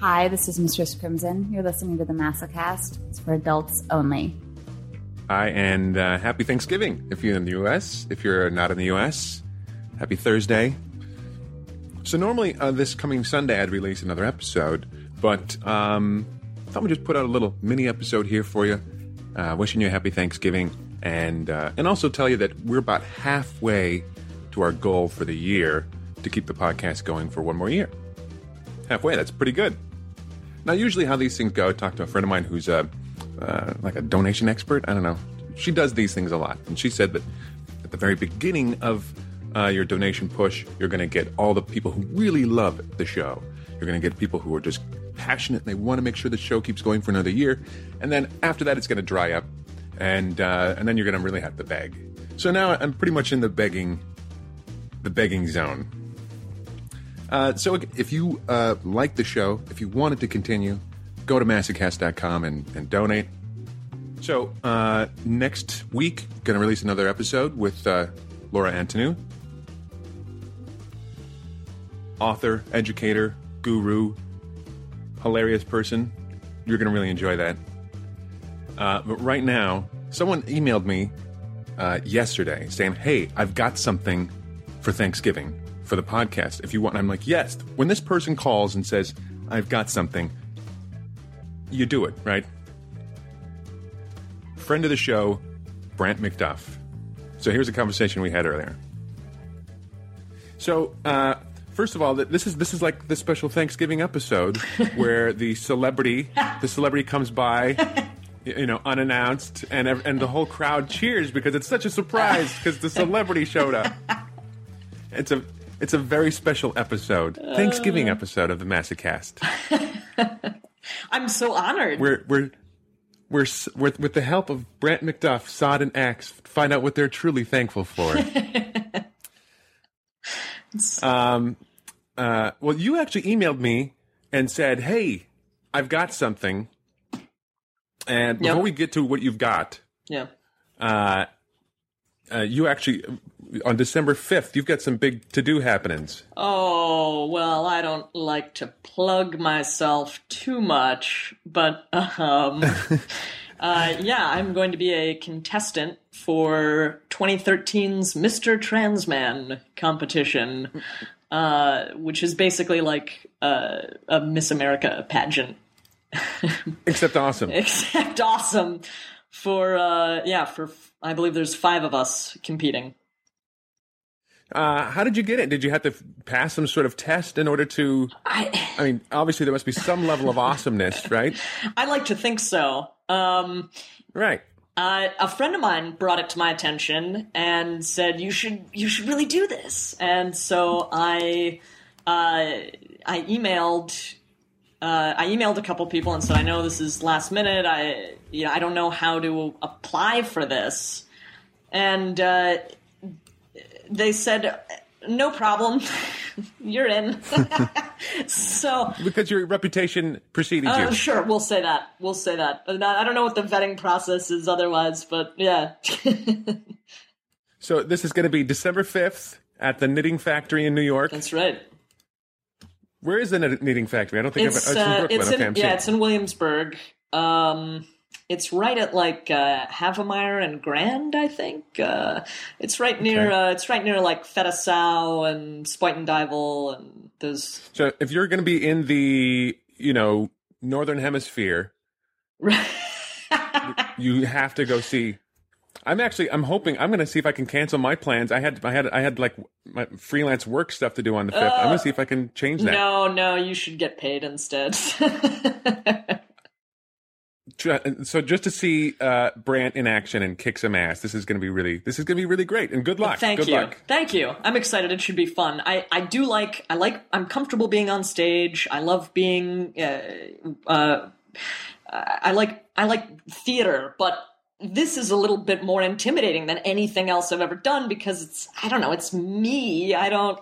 Hi, this is Mistress Crimson. You're listening to the Masocast. It's for adults only. Hi, and uh, happy Thanksgiving if you're in the U.S. If you're not in the U.S., happy Thursday. So normally uh, this coming Sunday I'd release another episode, but um, I thought we'd just put out a little mini episode here for you, uh, wishing you a happy Thanksgiving, and uh, and also tell you that we're about halfway to our goal for the year to keep the podcast going for one more year. Halfway, that's pretty good. Now, usually how these things go, I talked to a friend of mine who's a uh, like a donation expert. I don't know. She does these things a lot, and she said that at the very beginning of uh, your donation push, you're going to get all the people who really love the show. You're going to get people who are just passionate and they want to make sure the show keeps going for another year. And then after that, it's going to dry up, and uh, and then you're going to really have to beg. So now I'm pretty much in the begging, the begging zone. Uh, so if you uh, like the show, if you want it to continue, go to masocast.com and, and donate. So uh, next week, going to release another episode with uh, Laura Antoniou, author, educator, guru, hilarious person. You're going to really enjoy that. Uh, but right now, someone emailed me uh, yesterday saying, "Hey, I've got something for Thanksgiving for the podcast. If you want," I'm like, "Yes." When this person calls and says, "I've got something," you do it, right? Friend of the show, Brant McDuff. So here's a conversation we had earlier. So, uh, first of all, this is this is like the special Thanksgiving episode where the celebrity the celebrity comes by, you know, unannounced, and and the whole crowd cheers because it's such a surprise because the celebrity showed up. It's a it's a very special episode, Thanksgiving episode of the Masocast. I'm so honored. We're we're we're with with the help of Brant McDuff, Sod and Axe, find out what they're truly thankful for. um, uh, well, you actually emailed me and said, "Hey, I've got something." And before Yep. we get to what you've got, yeah. uh, uh, you actually on December fifth, you've got some big to do happenings. Oh, well, I don't like to plug myself too much, but um uh yeah, I'm going to be a contestant for 2013's Mr. Transman competition. Uh, which is basically like uh, a Miss America pageant, Except awesome. except awesome. For uh, yeah, for I believe there's five of us competing. Uh, how did you get it? Did you have to pass some sort of test in order to? I I mean, obviously there must be some level of awesomeness, right? I like to think so. Um, Right. Uh, a friend of mine brought it to my attention and said you should you should really do this. And so I uh, I emailed uh, I emailed a couple people and said I know this is last minute. I you know I don't know how to apply for this. And uh, they said no problem, you're in. so Because your reputation preceded uh, you. sure, we'll say that. We'll say that. I don't know what the vetting process is otherwise, but yeah. So this is going to be December 5th at the Knitting Factory in New York. That's right. Where is the Knitting Factory? I don't think It's I've, it's in uh, Brooklyn. it's okay, in I'm yeah, it's in Williamsburg. Um, it's right at like uh, Havemeyer and Grand, I think. Uh, it's right near. Okay. Uh, it's right near like Fette Sau and Spuyten Duyvil and those. So if you're going to be in the, you know, Northern Hemisphere, you have to go see. I'm actually, I'm hoping, I'm going to see if I can cancel my plans. I had, I had, I had like my freelance work stuff to do on the 5th. I'm going to see if I can change that. no, no, you should get paid instead. So just to see uh, Brant in action and kick some ass, this is going to be really, this is going to be really great. And good luck. Thank good you. luck. Thank you. I'm excited. It should be fun. I, I do like I like I'm comfortable being on stage. I love being uh, uh, I like I like theater, but this is a little bit more intimidating than anything else I've ever done because it's I don't know, it's me. I don't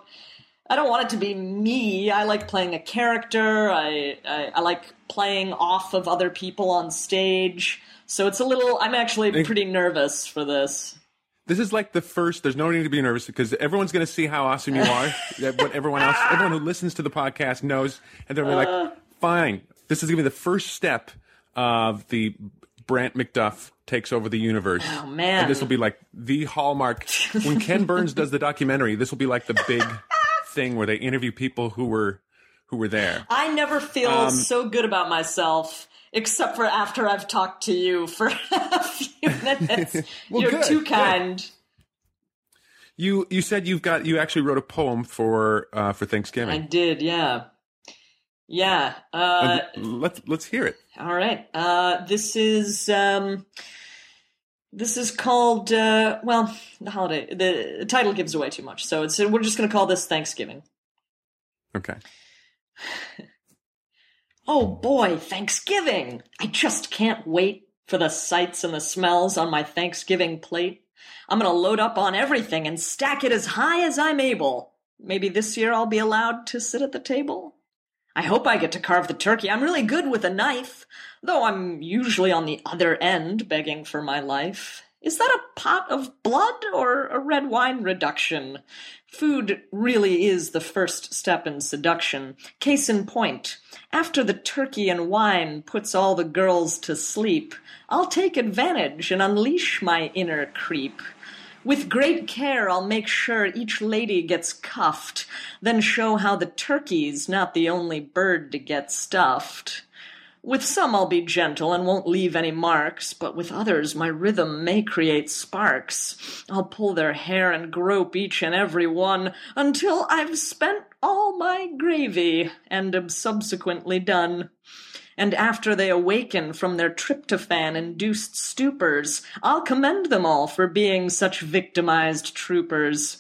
I don't want it to be me. I like playing a character. I, I I like playing off of other people on stage. So it's a little I'm actually pretty nervous for this. This is like the first. There's no need to be nervous because everyone's going to see how awesome you are. that what everyone else, everyone who listens to the podcast knows, and they're like, uh. fine. This is going to be the first step of the Brant McDuff takes over the universe. Oh man. And this will be like the hallmark. When Ken Burns does the documentary, this will be like the big thing where they interview people who were who were there. I never feel Um, so good about myself, except for after I've talked to you for a few minutes. Well, You're good, too good. kind. You you said you've got you actually wrote a poem for uh, for Thanksgiving. I did, yeah. Yeah. Uh, let's let's hear it. all right. Uh, this is um, this is called uh, well, the holiday. The, the title gives away too much, so it's we're just going to call this Thanksgiving. Okay. Oh boy, Thanksgiving! I just can't wait for the sights and the smells on my Thanksgiving plate. I'm gonna load up on everything and stack it as high as I'm able. Maybe this year I'll be allowed to sit at the table. I hope I get to carve the turkey. I'm really good with a knife, though I'm usually on the other end begging for my life. Is that a pot of blood or a red wine reduction? Food really is the first step in seduction. Case in point, after the turkey and wine puts all the girls to sleep, I'll take advantage and unleash my inner creep. With great care, I'll make sure each lady gets cuffed, then show how the turkey's not the only bird to get stuffed. With some I'll be gentle and won't leave any marks, but with others my rhythm may create sparks. I'll pull their hair and grope each and every one until I've spent all my gravy and am subsequently done. And after they awaken from their tryptophan induced stupors, I'll commend them all for being such victimized troopers.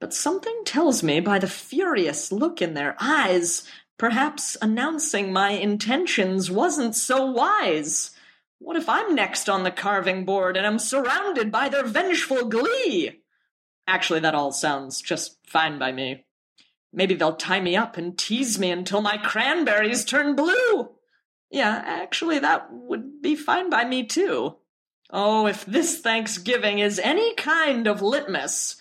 But something tells me by the furious look in their eyes, perhaps announcing my intentions wasn't so wise. What if I'm next on the carving board and am surrounded by their vengeful glee? Actually, that all sounds just fine by me. Maybe they'll tie me up and tease me until my cranberries turn blue. Yeah, actually, that would be fine by me too. Oh, if this Thanksgiving is any kind of litmus,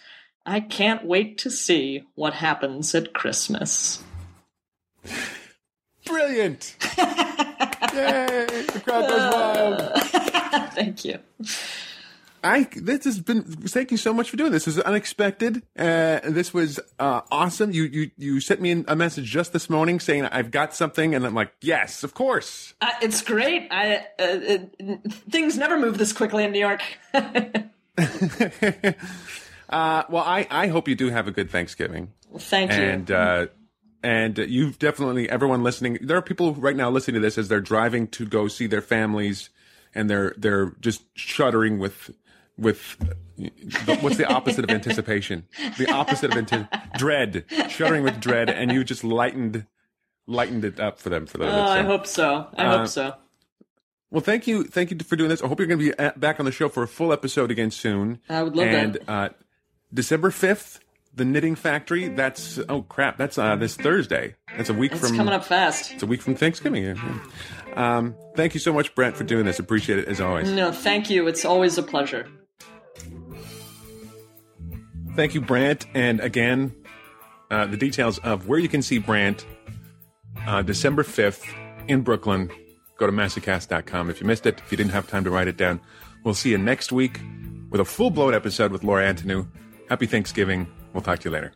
I can't wait to see what happens at Christmas. Brilliant! Yay! The crowd goes wild. Thank you. I this has been thank you so much for doing this. This was unexpected. Uh, this was uh, awesome. You you you sent me a message just this morning saying I've got something, and I'm like, yes, of course. Uh, it's great. I, uh, it, things never move this quickly in New York. Uh, well, I I hope you do have a good Thanksgiving, Thank you. and uh, and you've definitely everyone listening. There are people right now listening to this as they're driving to go see their families, and they're they're just shuddering with with what's the opposite of anticipation? The opposite of anti- dread, shuddering with dread, and you just lightened lightened it up for them for those. oh, I hope so. I Uh, hope so. Well, thank you, thank you for doing this. I hope you're going to be at, back on the show for a full episode again soon. I would love that. and, that. uh, December fifth, the Knitting Factory. That's oh crap, that's uh, this Thursday. That's a week It's from coming up fast. It's a week from Thanksgiving. yeah. Um, thank you so much, Brent, for doing this. Appreciate it as always. No, thank you. It's always a pleasure. Thank you, Brant. And again, uh, the details of where you can see Brant uh, December 5th in Brooklyn. Go to masocast.com. If you missed it, if you didn't have time to write it down, we'll see you next week with a full blown episode with Laura Antoniou. Happy Thanksgiving. We'll talk to you later.